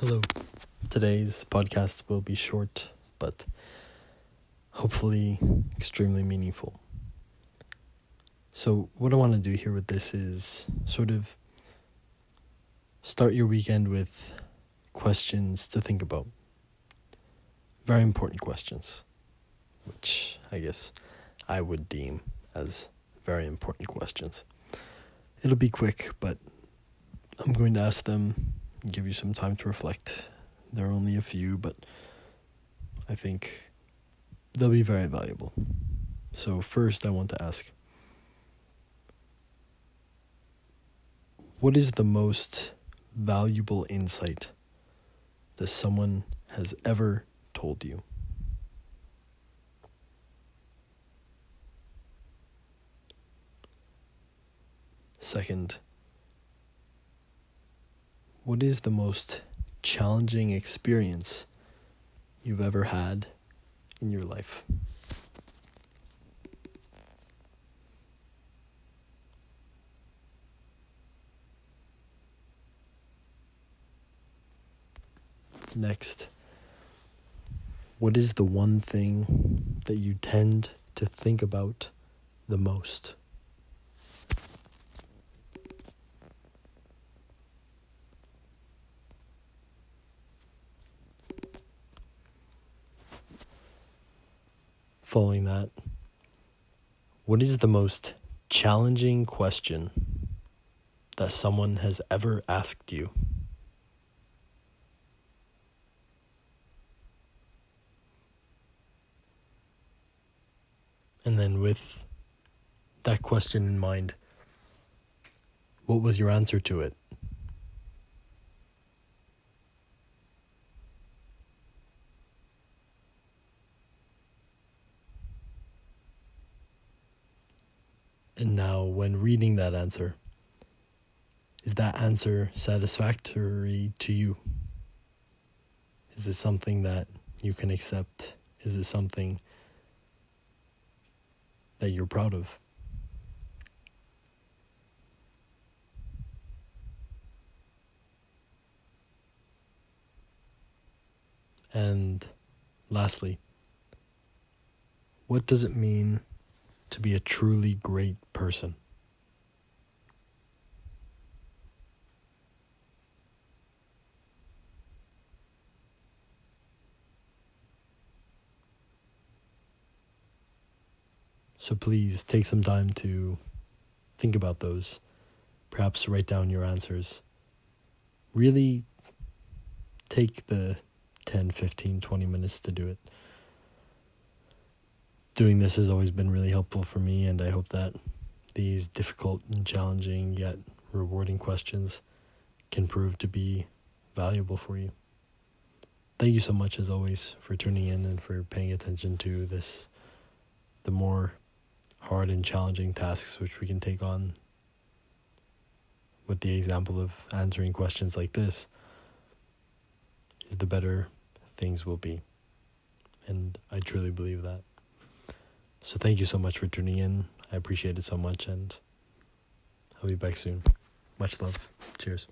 Hello. Today's podcast will be short, but hopefully extremely meaningful. So, what I want to do here with this is sort of start your weekend with questions to think about. Very important questions, which I guess I would deem as very important questions. It'll be quick, but I'm going to ask them give you some time to reflect. There are only a few, but I think they'll be very valuable. So, first, I want to ask What is the most valuable insight that someone has ever told you? Second, what is the most challenging experience you've ever had in your life? Next, what is the one thing that you tend to think about the most? Following that, what is the most challenging question that someone has ever asked you? And then, with that question in mind, what was your answer to it? And now, when reading that answer, is that answer satisfactory to you? Is it something that you can accept? Is it something that you're proud of? And lastly, what does it mean to be a truly great person? So please take some time to think about those. Perhaps write down your answers. Really take the 10, 15, 20 minutes to do it. Doing this has always been really helpful for me, and I hope that these difficult and challenging yet rewarding questions can prove to be valuable for you. Thank you so much, as always, for tuning in and for paying attention to this, the more hard and challenging tasks which we can take on with the example of answering questions like this is the better things will be. And I truly believe that. So thank you so much for tuning in. I appreciate it so much and I'll be back soon. Much love. Cheers.